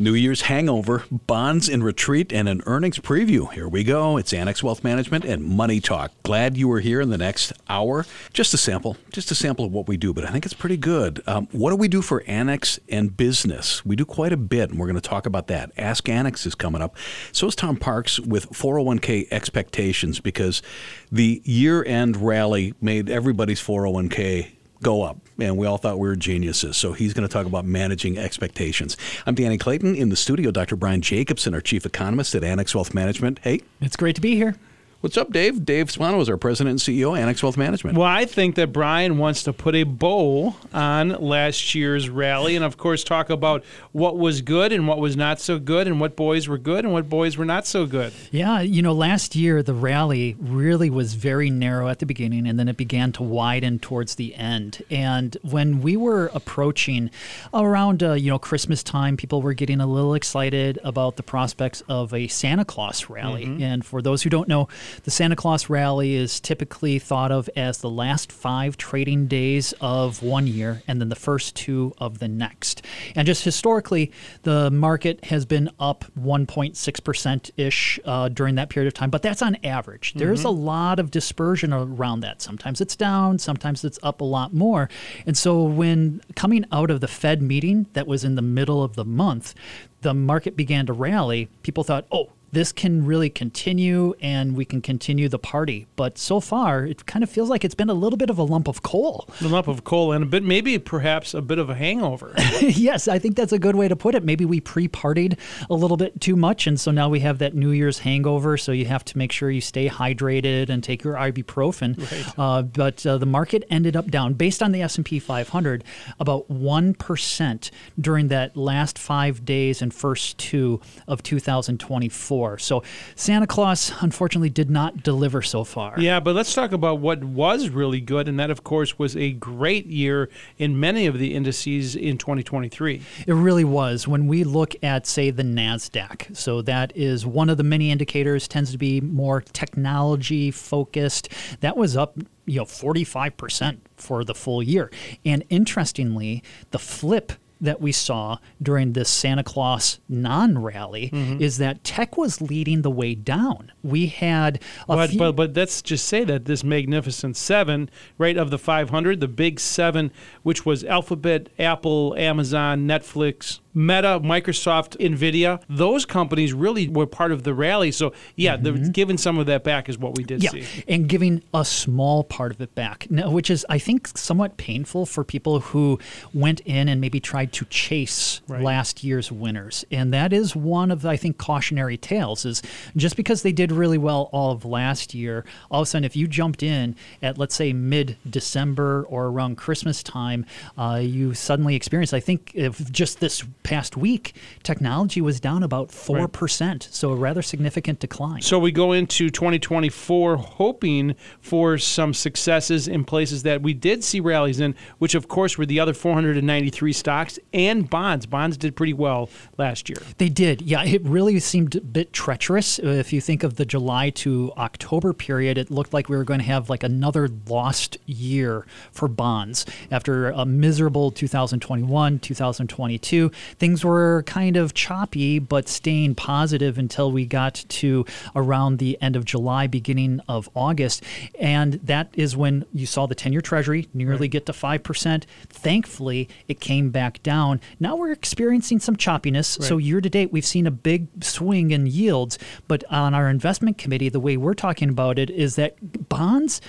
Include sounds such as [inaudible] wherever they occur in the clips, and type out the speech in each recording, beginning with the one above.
New Year's hangover, bonds in retreat, and an earnings preview. Here we go. It's Annex Wealth Management and Money Talk. Glad you were here in the next hour. Just a sample, just a sample of what we do, but I think it's pretty good. Um, what do we do for Annex and business? We do quite a bit, and we're going to talk about that. Ask Annex is coming up. So is Tom Parks with 401k expectations because the year end rally made everybody's 401k go up. And we all thought we were geniuses. So he's going to talk about managing expectations. I'm Danny Clayton in the studio. Dr. Brian Jacobsen, our chief economist at Annex Wealth Management. Hey. It's great to be here. What's up, Dave? Dave Spano is our president and CEO, Annex Wealth Management. Well, I think that Brian wants to put a bow on last year's rally and, of course, talk about what was good and what was not so good and what boys were good and what boys were not so good. Yeah, you know, last year the rally really was very narrow at the beginning and then it began to widen towards the end. And when we were approaching around, uh, you know, Christmas time, people were getting a little excited about the prospects of a Santa Claus rally. Mm-hmm. And for those who don't know, the Santa Claus rally is typically thought of as the last five trading days of one year and then the first two of the next. And just historically, the market has been up 1.6% ish uh, during that period of time, but that's on average. Mm-hmm. There's a lot of dispersion around that. Sometimes it's down, sometimes it's up a lot more. And so when coming out of the Fed meeting that was in the middle of the month, the market began to rally, people thought, oh, this can really continue and we can continue the party. But so far, it kind of feels like it's been a little bit of a lump of coal. A lump of coal and a bit, maybe perhaps a bit of a hangover. [laughs] yes, I think that's a good way to put it. Maybe we pre partied a little bit too much. And so now we have that New Year's hangover. So you have to make sure you stay hydrated and take your ibuprofen. Right. Uh, but uh, the market ended up down based on the S&P 500 about 1% during that last five days and first two of 2024 before. So Santa Claus, unfortunately, did not deliver so far. Yeah, but let's talk about what was really good. And that, of course, was a great year in many of the indices in 2023. It really was. When we look at, say, the NASDAQ, so that is one of the many indicators, tends to be more technology focused. That was up you know 45% for the full year. And interestingly, the flip that we saw during this Santa Claus non rally mm-hmm. is that tech was leading the way down. We had but, few- but but let's just say that this magnificent seven, right of the 500, the big seven, which was Alphabet, Apple, Amazon, Netflix, Meta, Microsoft, Nvidia, those companies really were part of the rally. So yeah, mm-hmm. giving some of that back is what we did yeah, see, and giving a small part of it back, which is I think somewhat painful for people who went in and maybe tried to chase right. last year's winners, and that is one of I think cautionary tales. Is just because they did really well all of last year, all of a sudden if you jumped in at let's say mid December or around Christmas time, uh, you suddenly experience I think if just this past week, technology was down about 4%, right. so a rather significant decline. So we go into 2024 hoping for some successes in places that we did see rallies in, which of course were the other 493 stocks and bonds. Bonds did pretty well last year. They did. Yeah, it really seemed a bit treacherous. If you think of the July to October period, it looked like we were going to have like another lost year for bonds after a miserable 2021, 2022 things were kind of choppy, but staying positive until we got to around the end of July, beginning of August. And that is when you saw the 10 year Treasury nearly right. get to 5%. Thankfully, it came back down. Now we're experiencing some choppiness. Right. So, year to date, we've seen a big swing in yields. But on our investment committee, the way we're talking about it is that bonds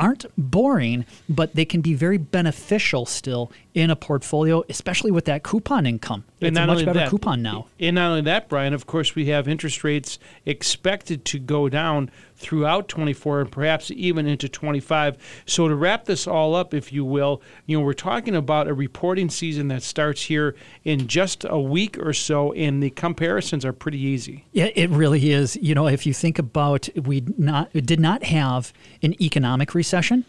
aren't boring, but they can be very beneficial still in a portfolio, especially with that coupon income. It's a much better that, coupon now. And not only that, Brian, of course, we have interest rates expected to go down throughout 24 and perhaps even into 25. So to wrap this all up, if you will, you know, we're talking about a reporting season that starts here in just a week or so, and the comparisons are pretty easy. Yeah, it really is. You know, if you think about we not did not have an economic recession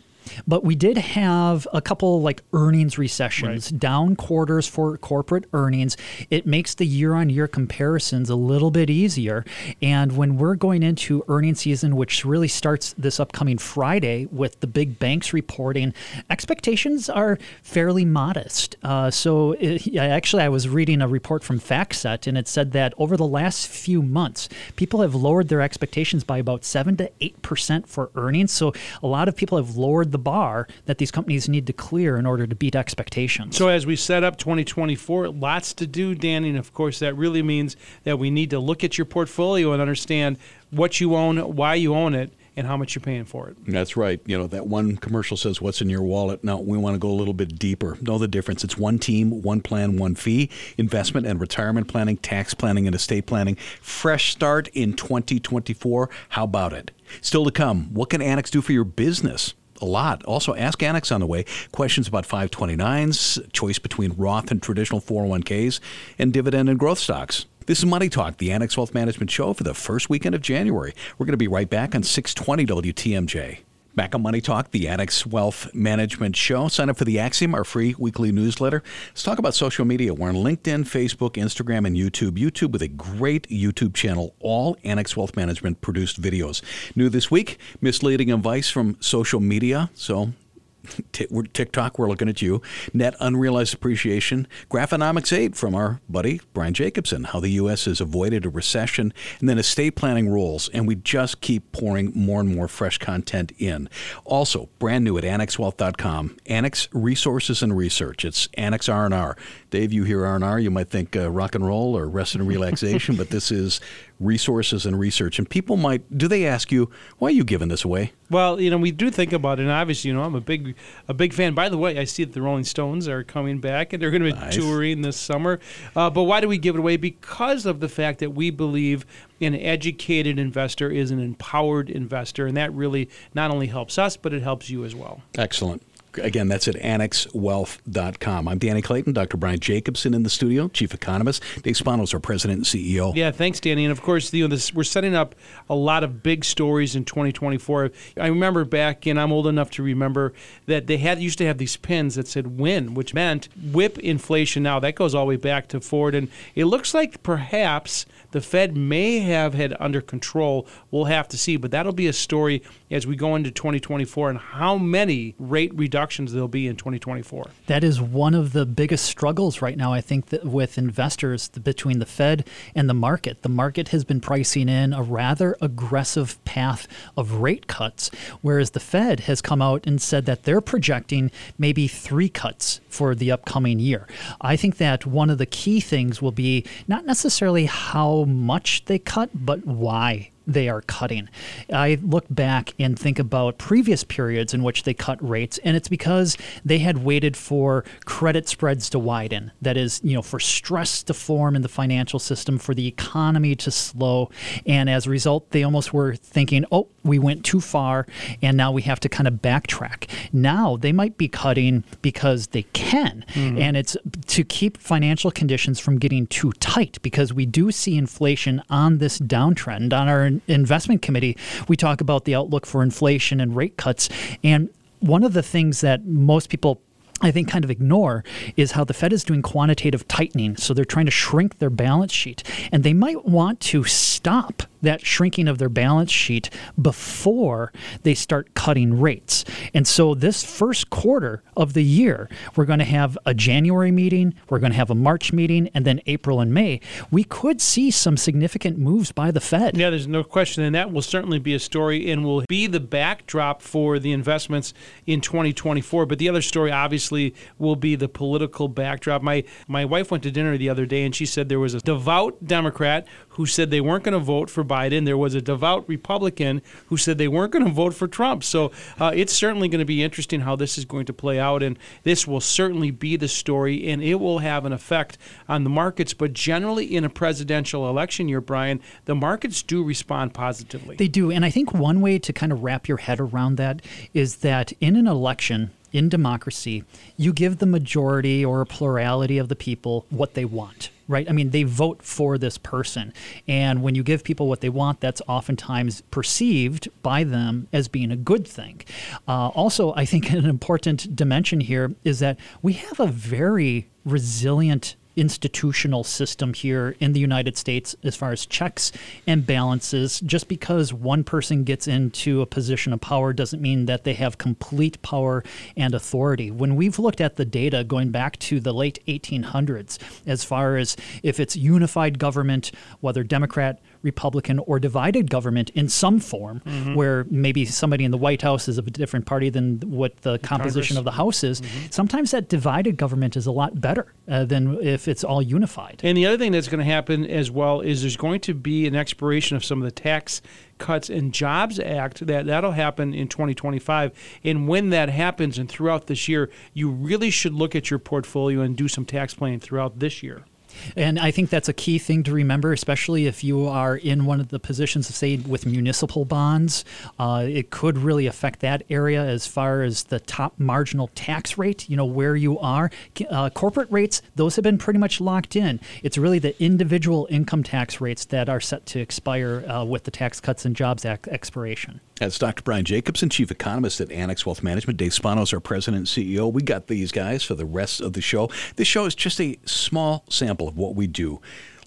But we did have a couple like earnings recessions, Right. down quarters for corporate earnings. It makes the year on year comparisons a little bit easier. And when we're going into earnings season, which really starts this upcoming Friday with the big banks reporting, expectations are fairly modest. Uh, so it, actually, I was reading a report from FactSet, and it said that over the last few months, people have lowered their expectations by about seven to eight percent for earnings. So a lot of people have lowered the bar that these companies need to clear in order to beat expectations. So as we set up 2024, lots to do, Danny, and of course that really means that we need to look at your portfolio and understand what you own, why you own it, and how much you're paying for it. That's right. You know, that one commercial says, What's in your wallet? No, we want to go a little bit deeper. Know the difference. It's one team, one plan, one fee, investment and retirement planning, tax planning and estate planning. Fresh start in 2024. How about it? Still to come, what can Annex do for your business? A lot. Also, ask Annex on the way. Questions about 529s, choice between Roth and traditional 401ks, and dividend and growth stocks. This is Money Talk, the Annex Wealth Management Show for the first weekend of January. We're going to be right back on 620 WTMJ. Back on Money Talk, the Annex Wealth Management Show. Sign up for the Axiom, our free weekly newsletter. Let's talk about social media. We're on LinkedIn, Facebook, Instagram, and YouTube. YouTube with a great YouTube channel, all Annex Wealth Management produced videos. New this week, misleading advice from social media. So TikTok, we're looking at you. Net unrealized appreciation. Graphonomics 8 from our buddy Brian Jacobsen, how the U.S. has avoided a recession, and then estate planning rules. And we just keep pouring more and more fresh content in. Also, brand new at annexwealth.com, Annex Resources and Research. It's Annex R&R. Dave, you hear R&R, you might think uh, rock and roll or rest and relaxation, but this is resources and research. And people might, do they ask you, why are you giving this away? Well, you know, we do think about it, and obviously, you know, I'm a big, a big fan. By the way, I see that the Rolling Stones are coming back, and they're going to be Nice. touring this summer. Uh, but why do we give it away? Because of the fact that we believe an educated investor is an empowered investor, and that really not only helps us, but it helps you as well. Excellent. Again, that's at annexwealth.com. I'm Danny Clayton, Dr. Brian Jacobsen in the studio, chief economist. Dave Spano's, our president and CEO. Yeah, thanks, Danny. And of course, you know, this, we're setting up a lot of big stories in 2024. I remember back, and I'm old enough to remember that they had used to have these pins that said "win," which meant whip inflation. Now that goes all the way back to Ford, and it looks like perhaps the Fed may have had under control. We'll have to see, but that'll be a story as we go into 2024 and how many rate reductions there'll be in 2024. That is one of the biggest struggles right now, I think, with investors between the Fed and the market. The market has been pricing in a rather aggressive path of rate cuts, whereas the Fed has come out and said that they're projecting maybe three cuts for the upcoming year. I think that one of the key things will be not necessarily how much they cut, but why they are cutting. I look back and think about previous periods in which they cut rates, and it's because they had waited for credit spreads to widen. That is, you know, for stress to form in the financial system, for the economy to slow. And as a result, they almost were thinking, oh, we went too far, and now we have to kind of backtrack. Now they might be cutting because they can, mm-hmm. and it's to keep financial conditions from getting too tight because we do see inflation on this downtrend. On our investment committee, we talk about the outlook for inflation and rate cuts. And one of the things that most people I think kind of ignore is how the Fed is doing quantitative tightening. So they're trying to shrink their balance sheet. And they might want to stop that shrinking of their balance sheet before they start cutting rates. And so this first quarter of the year, we're going to have a January meeting, we're going to have a March meeting, and then April and May. We could see some significant moves by the Fed. Yeah, there's no question, and that will certainly be a story and will be the backdrop for the investments in 2024. But the other story, obviously, will be the political backdrop. My my wife went to dinner the other day, and she said there was a devout Democrat who said they weren't going to vote for Biden. There was a devout Republican who said they weren't going to vote for Trump. So uh, it's certainly going to be interesting how this is going to play out, and this will certainly be the story, and it will have an effect on the markets. But generally, in a presidential election year, Brian, the markets do respond positively. They do. And I think one way to kind of wrap your head around that is that in an election, in democracy, you give the majority or a plurality of the people what they want right? I mean, they vote for this person. And when you give people what they want, that's oftentimes perceived by them as being a good thing. Uh, also, I think an important dimension here is that we have a very resilient institutional system here in the United States as far as checks and balances. Just because one person gets into a position of power doesn't mean that they have complete power and authority. When we've looked at the data going back to the late 1800s, as far as if it's unified government, whether Democrat, Republican or divided government in some form, mm-hmm. where maybe somebody in the White House is of a different party than what the composition Congress. of the House is. Mm-hmm. Sometimes that divided government is a lot better uh, than if it's all unified. And the other thing that's going to happen as well is there's going to be an expiration of some of the tax cuts and jobs act that that'll happen in 2025 and when that happens and throughout this year you really should look at your portfolio and do some tax planning throughout this year and I think that's a key thing to remember, especially if you are in one of the positions, of, say, with municipal bonds. Uh, it could really affect that area as far as the top marginal tax rate, you know, where you are. Uh, corporate rates, those have been pretty much locked in. It's really the individual income tax rates that are set to expire uh, with the Tax Cuts and Jobs Act expiration. That's Dr. Brian Jacobsen, Chief Economist at Annex Wealth Management. Dave Spano's, our President and CEO. We got these guys for the rest of the show. This show is just a small sample of what we do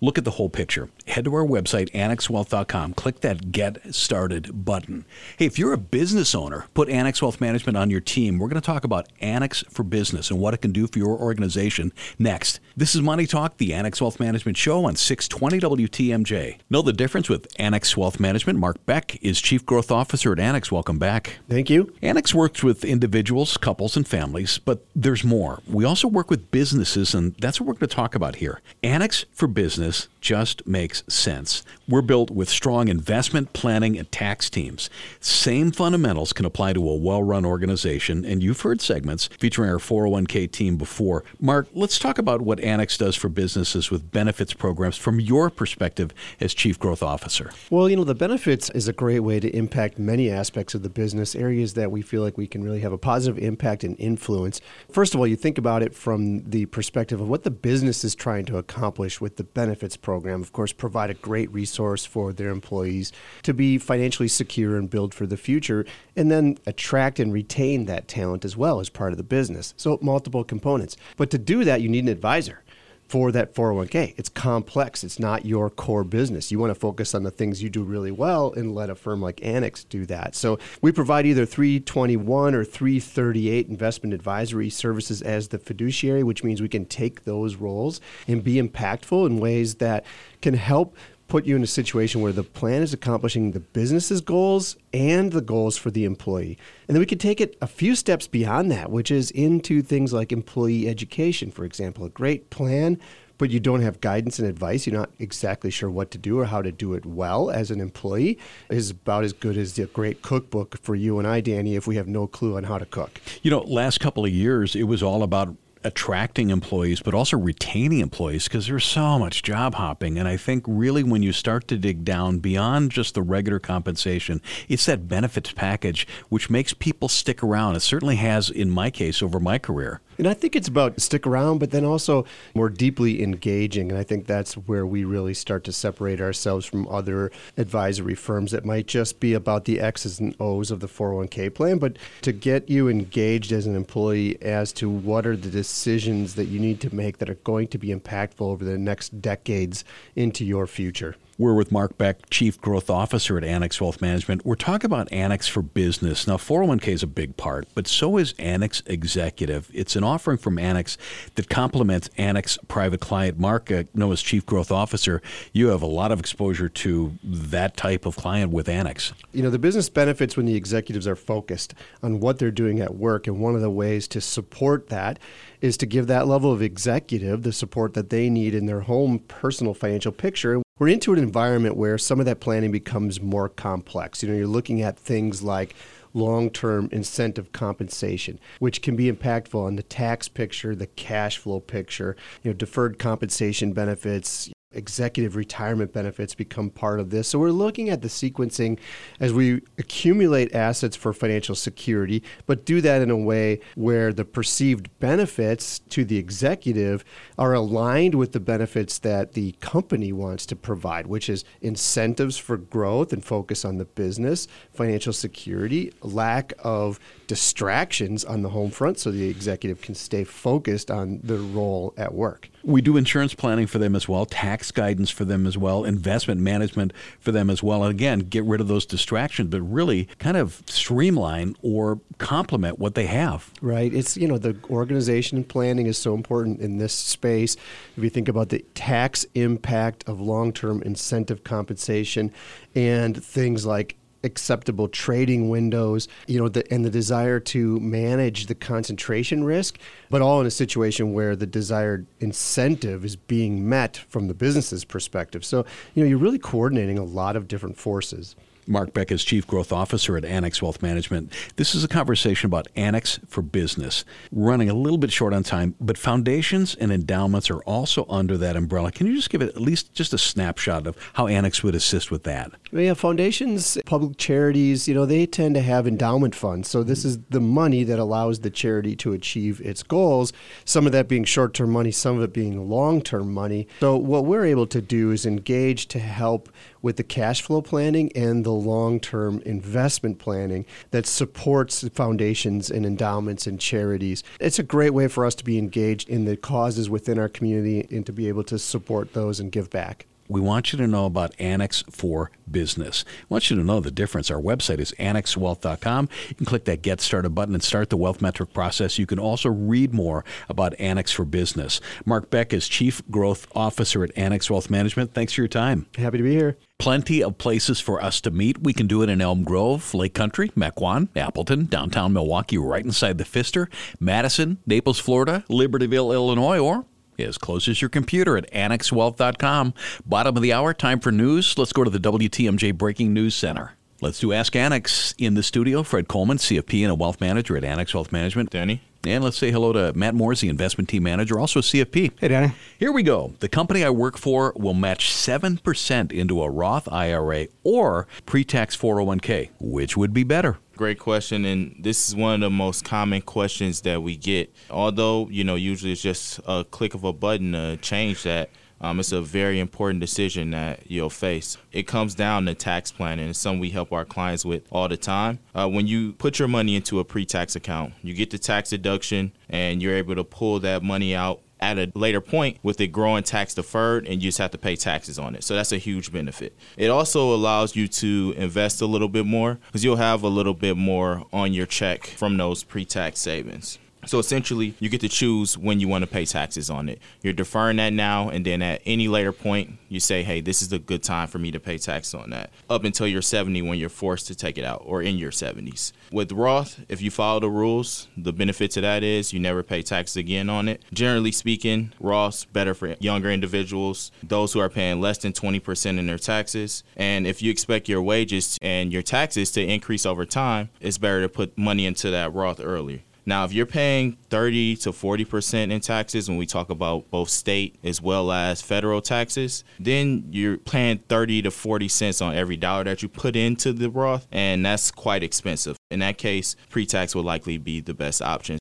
look at the whole picture. Head to our website, annexwealth.com. Click that Get Started button. Hey, if you're a business owner, put Annex Wealth Management on your team. We're going to talk about Annex for Business and what it can do for your organization next. This is Money Talk, the Annex Wealth Management Show on 620 WTMJ. Know the difference with Annex Wealth Management? Mark Beck is Chief Growth Officer at Annex. Welcome back. Thank you. Annex works with individuals, couples, and families, but there's more. We also work with businesses, and that's what we're going to talk about here. Annex for Business business just makes sense. We're built with strong investment, planning, and tax teams. Same fundamentals can apply to a well run organization, and you've heard segments featuring our 401k team before. Mark, let's talk about what Annex does for businesses with benefits programs from your perspective as Chief Growth Officer. Well, you know, the benefits is a great way to impact many aspects of the business, areas that we feel like we can really have a positive impact and influence. First of all, you think about it from the perspective of what the business is trying to accomplish with the benefits benefits program, of course, provide a great resource for their employees to be financially secure and build for the future, and then attract and retain that talent as well as part of the business. So, multiple components. But to do that, you need an advisor for that 401k. It's complex. It's not your core business. You want to focus on the things you do really well and let a firm like Annex do that. So we provide either 321 or 338 investment advisory services as the fiduciary, which means we can take those roles and be impactful in ways that can help put you in a situation where the plan is accomplishing the business's goals and the goals for the employee. And then we could take it a few steps beyond that, which is into things like employee education, for example. A great plan, but you don't have guidance and advice. You're not exactly sure what to do or how to do it well as an employee is about as good as the great cookbook for you and I, Danny, if we have no clue on how to cook. You know, last couple of years, it was all about attracting employees, but also retaining employees because there's so much job hopping. And I think really when you start to dig down beyond just the regular compensation, it's that benefits package which makes people stick around. It certainly has in my case over my career. And I think it's about stick around, but then also more deeply engaging. And I think that's where we really start to separate ourselves from other advisory firms that might just be about the X's and O's of the 401k plan, but to get you engaged as an employee as to what are the decisions that you need to make that are going to be impactful over the next decades into your future. We're with Mark Beck, Chief Growth Officer at Annex Wealth Management. We're talking about Annex for Business. Now, 401k is a big part, but so is Annex Executive. It's an offering from Annex that complements Annex Private Client. Mark, uh, as Chief Growth Officer, you have a lot of exposure to that type of client with Annex. You know, the business benefits when the executives are focused on what they're doing at work, and one of the ways to support that is to give that level of executive the support that they need in their home personal financial picture we're into an environment where some of that planning becomes more complex. You know, you're looking at things like long term incentive compensation, which can be impactful on the tax picture, the cash flow picture, you know, deferred compensation benefits, executive retirement benefits become part of this. So we're looking at the sequencing as we accumulate assets for financial security, but do that in a way where the perceived benefits to the executive are aligned with the benefits that the company wants to provide, which is incentives for growth and focus on the business, financial security, lack of distractions on the home front so the executive can stay focused on their role at work. We do insurance planning for them as well, tax guidance for them as well, investment management for them as well. And again, get rid of those distractions, but really kind of streamline or complement what they have. Right. It's, you know, the organization and planning is so important in this space. If you think about the tax impact of long term incentive compensation and things like acceptable trading windows, you know, the, and the desire to manage the concentration risk, but all in a situation where the desired incentive is being met from the business's perspective. So, you know, you're really coordinating a lot of different forces. Mark Beck is Chief Growth Officer at Annex Wealth Management. This is a conversation about Annex for Business. running a little bit short on time, but foundations and endowments are also under that umbrella. Can you just give it at least just a snapshot of how Annex would assist with that? Yeah, foundations, public charities, you know, they tend to have endowment funds. So this mm-hmm. is the money that allows the charity to achieve its goals. Some of that being short-term money, some of it being long-term money. So what we're able to do is engage to help with the cash flow planning and the long term investment planning that supports foundations and endowments and charities. It's a great way for us to be engaged in the causes within our community and to be able to support those and give back we want you to know about Annex for Business. I want you to know the difference. Our website is annexwealth.com. You can click that Get Started button and start the wealth metric process. You can also read more about Annex for Business. Mark Beck is Chief Growth Officer at Annex Wealth Management. Thanks for your time. Happy to be here. Plenty of places for us to meet. We can do it in Elm Grove, Lake Country, Mequon, Appleton, downtown Milwaukee, right inside the Pfister, Madison, Naples, Florida, Libertyville, Illinois, or as close as your computer at annexwealth.com. Bottom of the hour, time for news. Let's go to the WTMJ Breaking News Center. Let's do Ask Annex in the studio. Fred Coleman, CFP and a wealth manager at Annex Wealth Management. Danny. And let's say hello to Matt Moores, the investment team manager, also CFP. Hey, Danny. Here we go. The company I work for will match 7% into a Roth IRA or pre tax 401k. Which would be better? Great question, and this is one of the most common questions that we get. Although, you know, usually it's just a click of a button to change that. Um, it's a very important decision that you'll face. It comes down to tax planning. It's something we help our clients with all the time. Uh, when you put your money into a pre tax account, you get the tax deduction and you're able to pull that money out at a later point with it growing tax deferred and you just have to pay taxes on it. So that's a huge benefit. It also allows you to invest a little bit more because you'll have a little bit more on your check from those pre tax savings. So essentially, you get to choose when you want to pay taxes on it. You're deferring that now, and then at any later point, you say, hey, this is a good time for me to pay tax on that, up until you're 70 when you're forced to take it out, or in your 70s. With Roth, if you follow the rules, the benefit to that is you never pay taxes again on it. Generally speaking, Roth's better for younger individuals, those who are paying less than 20% in their taxes. And if you expect your wages and your taxes to increase over time, it's better to put money into that Roth earlier. Now, if you're paying 30 to 40% in taxes, when we talk about both state as well as federal taxes, then you're paying 30 to 40 cents on every dollar that you put into the Roth, and that's quite expensive. In that case, pre tax would likely be the best option.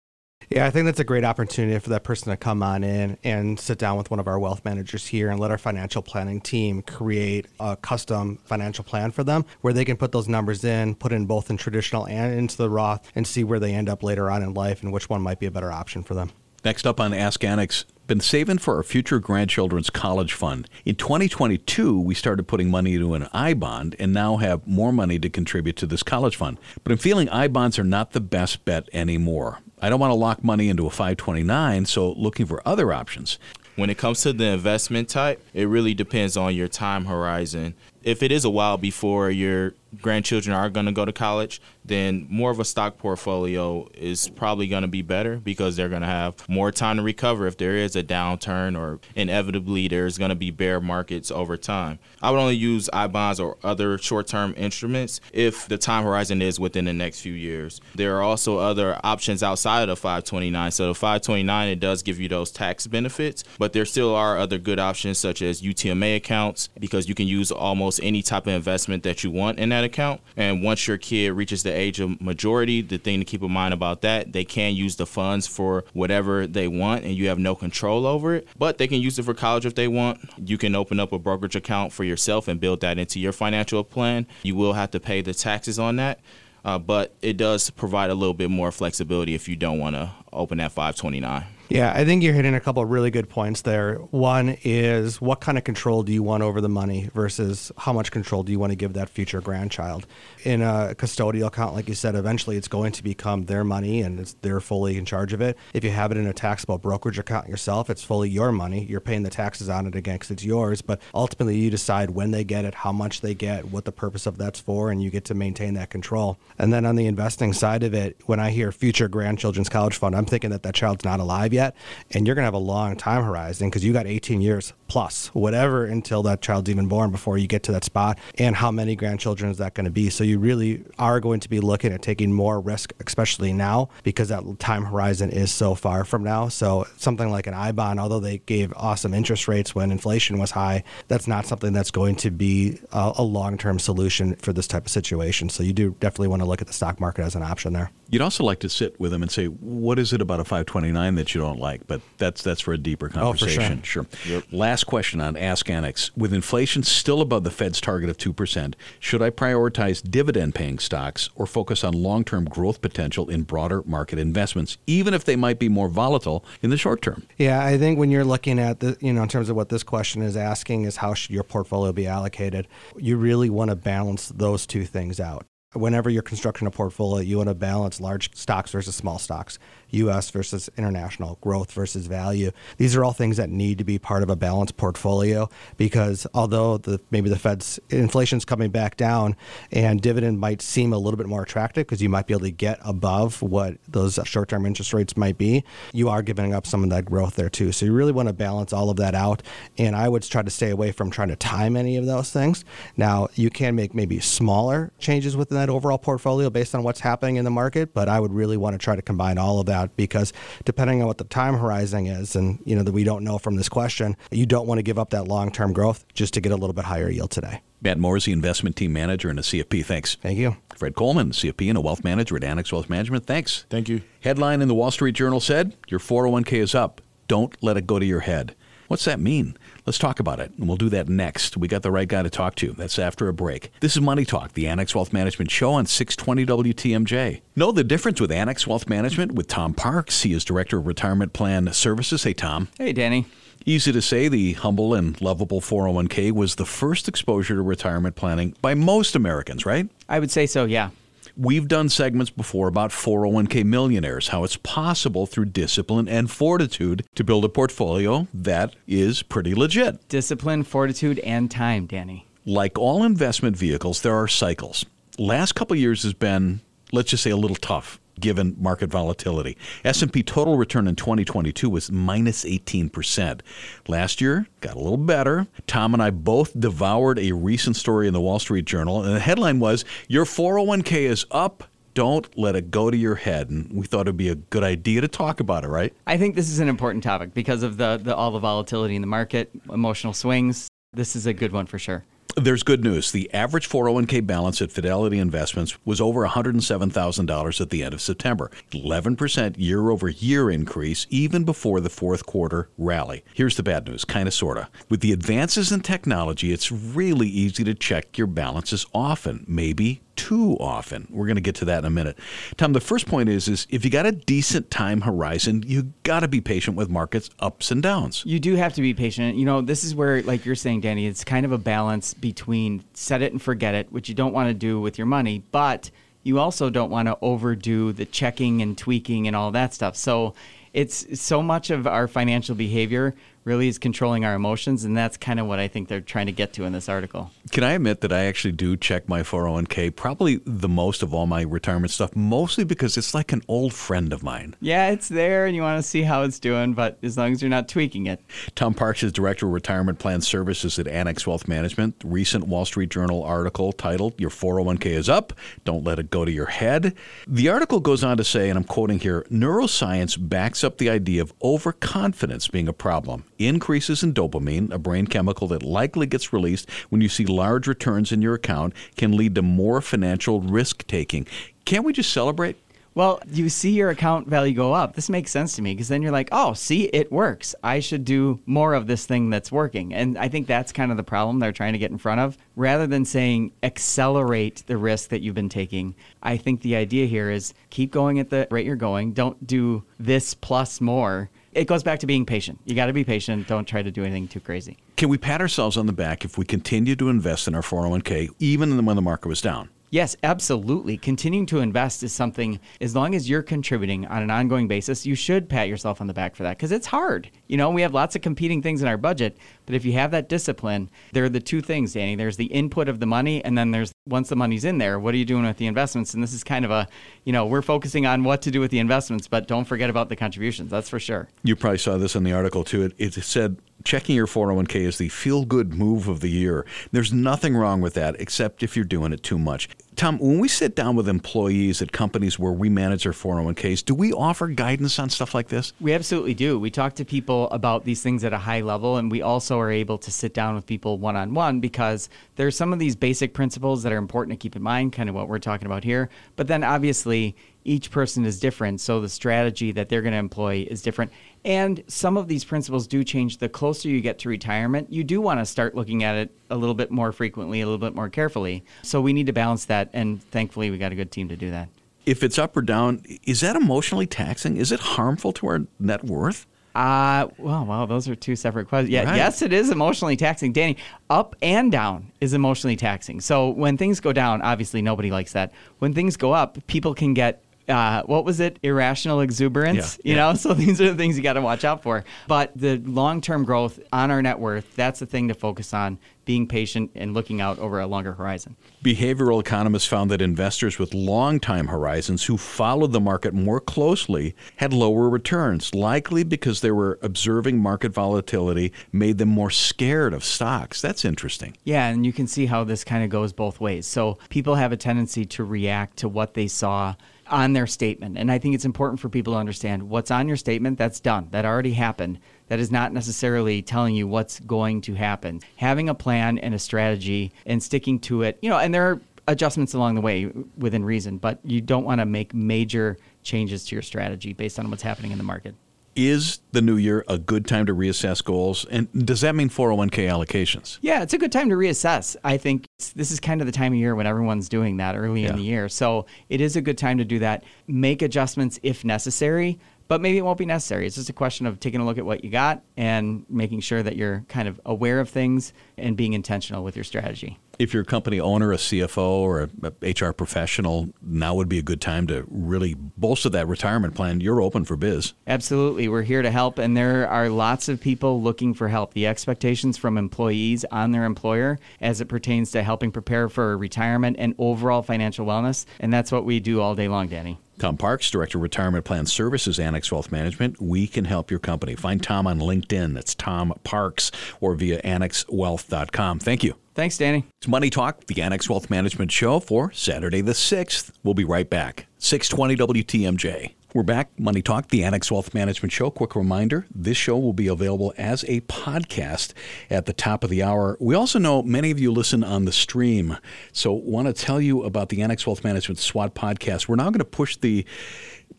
Yeah, I think that's a great opportunity for that person to come on in and sit down with one of our wealth managers here and let our financial planning team create a custom financial plan for them where they can put those numbers in, put in both in traditional and into the Roth, and see where they end up later on in life and which one might be a better option for them. Next up on Ask Annex, been saving for our future grandchildren's college fund. In 2022, we started putting money into an I bond and now have more money to contribute to this college fund. But I'm feeling I bonds are not the best bet anymore. I don't want to lock money into a 529, so looking for other options. When it comes to the investment type, it really depends on your time horizon. If it is a while before you're grandchildren are going to go to college, then more of a stock portfolio is probably going to be better because they're going to have more time to recover if there is a downturn or inevitably there's going to be bear markets over time. I would only use I bonds or other short term instruments if the time horizon is within the next few years. There are also other options outside of the 529. So the 529 it does give you those tax benefits, but there still are other good options such as UTMA accounts because you can use almost any type of investment that you want in that account. And once your kid reaches the age of majority, the thing to keep in mind about that, they can use the funds for whatever they want and you have no control over it, but they can use it for college if they want. You can open up a brokerage account for yourself and build that into your financial plan. You will have to pay the taxes on that. Uh, but it does provide a little bit more flexibility if you don't want to open at 529. Yeah, I think you're hitting a couple of really good points there. One is what kind of control do you want over the money versus how much control do you want to give that future grandchild? In a custodial account, like you said, eventually it's going to become their money and it's, they're fully in charge of it. If you have it in a taxable brokerage account yourself, it's fully your money. You're paying the taxes on it again because it's yours, but ultimately you decide when they get it, how much they get, what the purpose of that's for, and you get to maintain that control. And then on the investing side of it, when I hear future grandchildren's college fund, I'm thinking that that child's not alive yet, and you're going to have a long time horizon because you got 18 years plus, whatever, until that child's even born before you get to that spot. And how many grandchildren is that going to be? So you really are going to be looking at taking more risk, especially now, because that time horizon is so far from now. So something like an I bond, although they gave awesome interest rates when inflation was high, that's not something that's going to be a, a long term solution for this type of situation. So you do definitely want to look at the stock market as an option there. You'd also like to sit with them and say, "What is it about a 529 that you don't like?" But that's that's for a deeper Oh, for sure. conversation. sure. Last question on Ask Annex: With inflation still above the Fed's target of two percent, should I prioritize dividend-paying stocks or focus on long-term growth potential in broader market investments, even if they might be more volatile in the short term? Yeah, I think when you're looking at the, you know, in terms of what this question is asking is how should your portfolio be allocated, you really want to balance those two things out. Whenever you're constructing a portfolio, you want to balance large stocks versus small stocks, US versus international, growth versus value. These are all things that need to be part of a balanced portfolio because although the maybe the Fed's inflation's coming back down and dividend might seem a little bit more attractive because you might be able to get above what those short-term interest rates might be, you are giving up some of that growth there too. So you really want to balance all of that out and I would try to stay away from trying to time any of those things. Now, you can make maybe smaller changes within overall portfolio based on what's happening in the market, but I would really want to try to combine all of that because depending on what the time horizon is and you know that we don't know from this question, you don't want to give up that long-term growth just to get a little bit higher yield today. Matt Morsey, investment team manager and a CFP. Thanks. Thank you. Fred Coleman, CFP and a wealth manager at Annex Wealth Management. Thanks. Thank you. Headline in the Wall Street Journal said, Your 401k is up. Don't let it go to your head. What's that mean? Let's talk about it, and we'll do that next. We got the right guy to talk to. That's after a break. This is Money Talk, the Annex Wealth Management Show on 620 WTMJ. Know the difference with Annex Wealth Management with Tom Parks. He is Director of Retirement Plan Services. Hey, Tom. Hey, Danny. Easy to say, the humble and lovable 401k was the first exposure to retirement planning by most Americans, right? I would say so, yeah. We've done segments before about 401k millionaires, how it's possible through discipline and fortitude to build a portfolio that is pretty legit. Discipline, fortitude, and time, Danny. Like all investment vehicles, there are cycles. Last couple of years has been, let's just say, a little tough given market volatility. S&P total return in 2022 was minus 18%. Last year got a little better. Tom and I both devoured a recent story in the Wall Street Journal and the headline was your 401k is up don't let it go to your head. And we thought it'd be a good idea to talk about it, right? I think this is an important topic because of the, the all the volatility in the market, emotional swings. This is a good one for sure. There's good news. The average 401k balance at Fidelity Investments was over $107,000 at the end of September. 11% year over year increase, even before the fourth quarter rally. Here's the bad news, kind of, sort of. With the advances in technology, it's really easy to check your balances often, maybe too often. We're going to get to that in a minute. Tom, the first point is is if you got a decent time horizon, you got to be patient with markets ups and downs. You do have to be patient. You know, this is where, like you're saying, Danny, it's kind of a balance between set it and forget it, which you don't want to do with your money, but you also don't want to overdo the checking and tweaking and all that stuff. So it's so much of our financial behavior really is controlling our emotions. And that's kind of what I think they're trying to get to in this article. Can I admit that I actually do check my 401k probably the most of all my retirement stuff, mostly because it's like an old friend of mine. Yeah, it's there and you want to see how it's doing, but as long as you're not tweaking it. Tom Parks is Director of Retirement Plan Services at Annex Wealth Management. Recent Wall Street Journal article titled, Your 401k is up. Don't let it go to your head. The article goes on to say, and I'm quoting here neuroscience backs up the idea of overconfidence being a problem. Increases in dopamine, a brain chemical that likely gets released when you see large returns in your account, can lead to more financial risk taking. Can't we just celebrate? Well, you see your account value go up. This makes sense to me because then you're like, oh, see, it works. I should do more of this thing that's working. And I think that's kind of the problem they're trying to get in front of. Rather than saying accelerate the risk that you've been taking, I think the idea here is keep going at the rate you're going. Don't do this plus more. It goes back to being patient. You got to be patient. Don't try to do anything too crazy. Can we pat ourselves on the back if we continue to invest in our 401k even when the market was down? Yes, absolutely. Continuing to invest is something, as long as you're contributing on an ongoing basis, you should pat yourself on the back for that because it's hard. You know, we have lots of competing things in our budget, but if you have that discipline, there are the two things, Danny. There's the input of the money, and then there's once the money's in there, what are you doing with the investments? And this is kind of a, you know, we're focusing on what to do with the investments, but don't forget about the contributions. That's for sure. You probably saw this in the article too. It, it said checking your 401k is the feel good move of the year. There's nothing wrong with that except if you're doing it too much. Tom, when we sit down with employees at companies where we manage their 401ks, do we offer guidance on stuff like this? We absolutely do. We talk to people about these things at a high level, and we also are able to sit down with people one on one because there's some of these basic principles that are important to keep in mind, kind of what we're talking about here. But then obviously, each person is different, so the strategy that they're going to employ is different. And some of these principles do change the closer you get to retirement. You do want to start looking at it a little bit more frequently, a little bit more carefully. So we need to balance that, and thankfully, we got a good team to do that. If it's up or down, is that emotionally taxing? Is it harmful to our net worth? Uh, well, wow, those are two separate questions. Yeah, Right. yes, it is emotionally taxing. Danny, up and down is emotionally taxing. So when things go down, obviously nobody likes that. When things go up, people can get uh, what was it? Irrational exuberance. Yeah, you yeah. know, [laughs] so these are the things you got to watch out for. But the long-term growth on our net worth, that's the thing to focus on. Being patient and looking out over a longer horizon. Behavioral economists found that investors with long time horizons who followed the market more closely had lower returns, likely because they were observing market volatility made them more scared of stocks. That's interesting. Yeah, and you can see how this kind of goes both ways. So people have a tendency to react to what they saw on their statement. And I think it's important for people to understand what's on your statement, that's done. That already happened. That is not necessarily telling you what's going to happen. Having a plan and a strategy and sticking to it, you know, and there are adjustments along the way within reason, but you don't want to make major changes to your strategy based on what's happening in the market. Is the new year a good time to reassess goals? And does that mean 401k allocations? Yeah, it's a good time to reassess. I think this is kind of the time of year when everyone's doing that early Yeah. in the year. So it is a good time to do that. Make adjustments if necessary, but maybe it won't be necessary. It's just a question of taking a look at what you got and making sure that you're kind of aware of things and being intentional with your strategy. If you're a company owner, a CFO, or a, HR professional, now would be a good time to really bolster that retirement plan. You're open for biz. Absolutely. We're here to help, and there are lots of people looking for help. The expectations from employees on their employer as it pertains to helping prepare for retirement and overall financial wellness. And that's what we do all day long, Danny. Tom Parks, Director of Retirement Plan Services, Annex Wealth Management. We can help your company. Find Tom on LinkedIn. That's Tom Parks or via annexwealth.com. Thank you. Thanks, Danny. It's Money Talk, the Annex Wealth Management Show for Saturday the 6th. We'll be right back. 620 WTMJ. We're back. Money Talk, the Annex Wealth Management Show. Quick reminder this show will be available as a podcast at the top of the hour. We also know many of you listen on the stream. So, want to tell you about the Annex Wealth Management SWAT podcast. We're now going to push the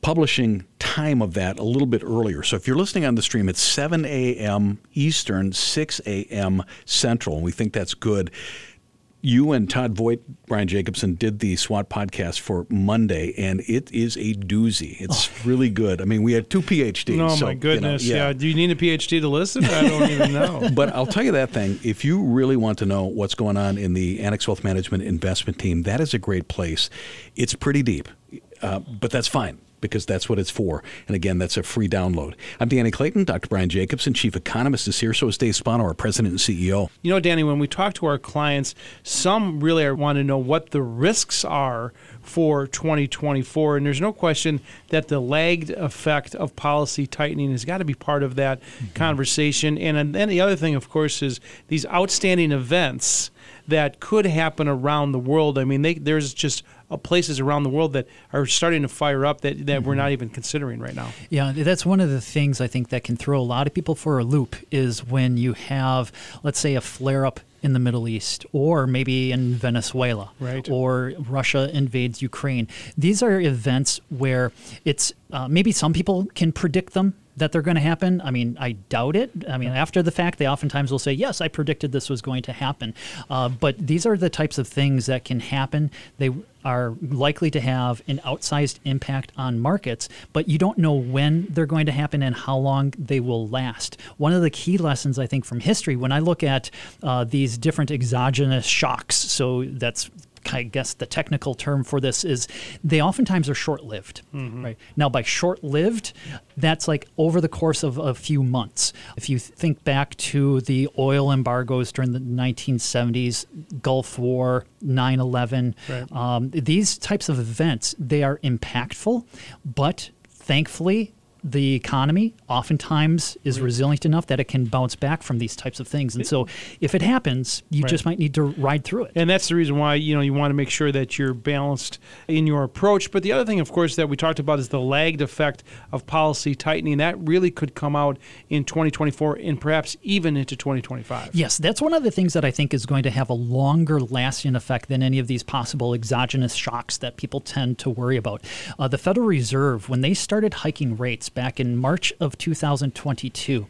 publishing time of that a little bit earlier. So if you're listening on the stream, it's 7 a.m. Eastern, 6 a.m. Central, and we think that's good. You and Todd Voigt, Brian Jacobsen, did the SWAT podcast for Monday, and it is a doozy. It's really good. I mean, we had two PhDs. Oh so, my you know, goodness! yeah. Do you need a PhD to listen? I don't even [laughs] know. but I'll tell you that thing. If you really want to know what's going on in the Annex Wealth Management investment team, that is a great place. It's pretty deep, uh, but that's fine because that's what it's for. And again, that's a free download. I'm Danny Clayton. Dr. Brian Jacobsen, Chief Economist, is here. So is Dave Spano, our President and CEO. You know, Danny, when we talk to our clients, some really want to know what the risks are for 2024. And there's no question that the lagged effect of policy tightening has got to be part of that mm-hmm. conversation. And then the other thing, of course, is these outstanding events that could happen around the world. I mean, they, there's just uh, places around the world that are starting to fire up that, that mm-hmm. we're not even considering right now. Yeah, that's one of the things I think that can throw a lot of people for a loop is when you have, let's say, a flare up in the Middle East, or maybe in Venezuela, right. or Russia invades Ukraine. These are events where it's uh, maybe some people can predict them that they're going to happen. I mean, I doubt it. I mean, after the fact, they oftentimes will say, "Yes, I predicted this was going to happen." Uh, but these are the types of things that can happen. They are likely to have an outsized impact on markets, but you don't know when they're going to happen and how long they will last. One of the key lessons I think from history, when I look at uh, these different exogenous shocks, so that's I guess the technical term for this is they oftentimes are short lived. Mm-hmm. Right now, by short lived, that's like over the course of a few months. If you think back to the oil embargoes during the 1970s, Gulf War, 9 11, right. um, these types of events, they are impactful, but thankfully, the economy oftentimes is right. resilient enough that it can bounce back from these types of things. And so if it happens, you right. just might need to ride through it. And that's the reason why, you know, you want to make sure that you're balanced in your approach. But the other thing, of course, that we talked about is the lagged effect of policy tightening. That really could come out in 2024 and perhaps even into 2025. Yes, that's one of the things that I think is going to have a longer lasting effect than any of these possible exogenous shocks that people tend to worry about. Uh, the Federal Reserve, when they started hiking rates back in March of 2022,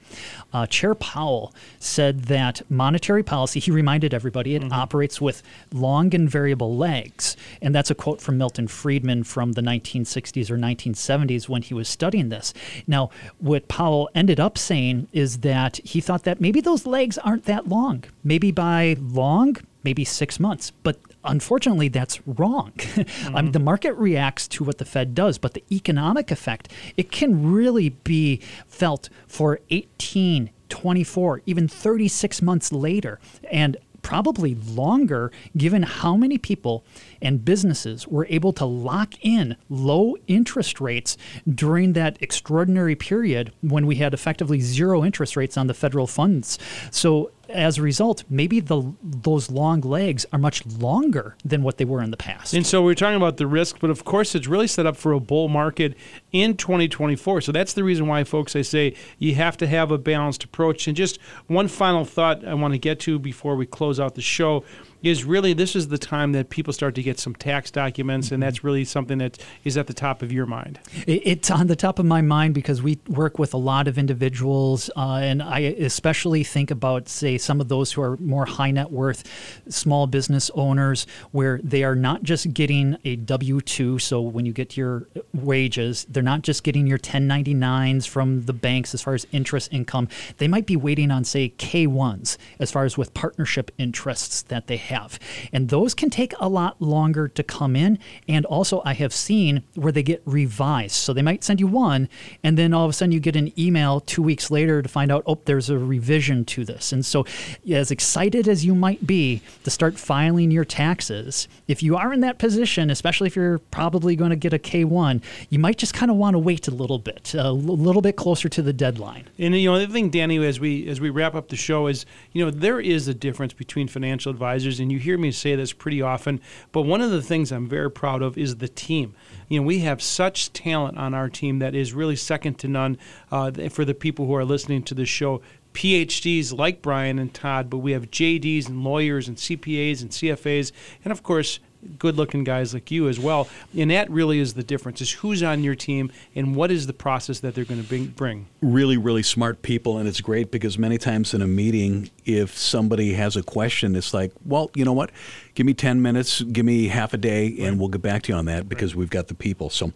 uh, Chair Powell said that monetary policy, he reminded everybody, it mm-hmm. operates with long and variable lags. And that's a quote from Milton Friedman from the 1960s or 1970s when he was studying this. Now, what Powell ended up saying is that he thought that maybe those lags aren't that long. Maybe by long, maybe six months. But unfortunately, that's wrong. Mm-hmm. I mean, the market reacts to what the Fed does, but the economic effect, it can really be felt for 18, 24, even 36 months later. And probably longer given how many people and businesses were able to lock in low interest rates during that extraordinary period when we had effectively zero interest rates on the federal funds. So as a result, maybe the those long lags are much longer than what they were in the past. And so we're talking about the risk, but of course, it's really set up for a bull market in 2024. So that's the reason why, folks, I say you have to have a balanced approach. And just one final thought I want to get to before we close out the show is really this is the time that people start to get some tax documents, and that's really something that is at the top of your mind. It's on the top of my mind because we work with a lot of individuals, uh, and I especially think about, say, some of those who are more high net worth small business owners, where they are not just getting a W 2, so when you get your wages, they're not just getting your 1099s from the banks as far as interest income. They might be waiting on, say, K 1s as far as with partnership interests that they have have. And those can take a lot longer to come in. And also, I have seen where they get revised. So they might send you one, and then all of a sudden you get an email two weeks later to find out, oh, there's a revision to this. And so, as excited as you might be to start filing your taxes, if you are in that position, especially if you're probably going to get a K1, you might just kind of want to wait a little bit, a little bit closer to the deadline. And you know, the thing, Danny, as we as we wrap up the show is, you know, there is a difference between financial advisors and you hear me say this pretty often, but one of the things I'm very proud of is the team. You know, we have such talent on our team that is really second to none uh, for the people who are listening to this show. PhDs like Brian and Todd, but we have JDs and lawyers and CPAs and CFAs, and of course, good looking guys like you as well. And that really is the difference is who's on your team and what is the process that they're going to bring. Really, really smart people. And it's great because many times in a meeting, if somebody has a question, it's like, well, you know what? Give me 10 minutes, give me half a day, and we'll get back to you on that because right. we've got the people. So,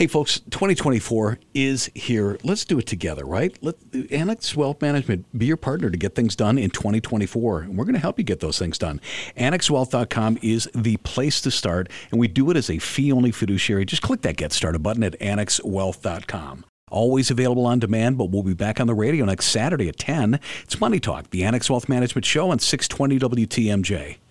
Hey, folks, 2024 is here. Let's do it together, right? Let Annex Wealth Management be your partner to get things done in 2024. And we're going to help you get those things done. AnnexWealth.com is the place to start, and we do it as a fee only fiduciary. Just click that Get Started button at AnnexWealth.com. Always available on demand, but we'll be back on the radio next Saturday at 10. It's Money Talk, the Annex Wealth Management Show on 620 WTMJ.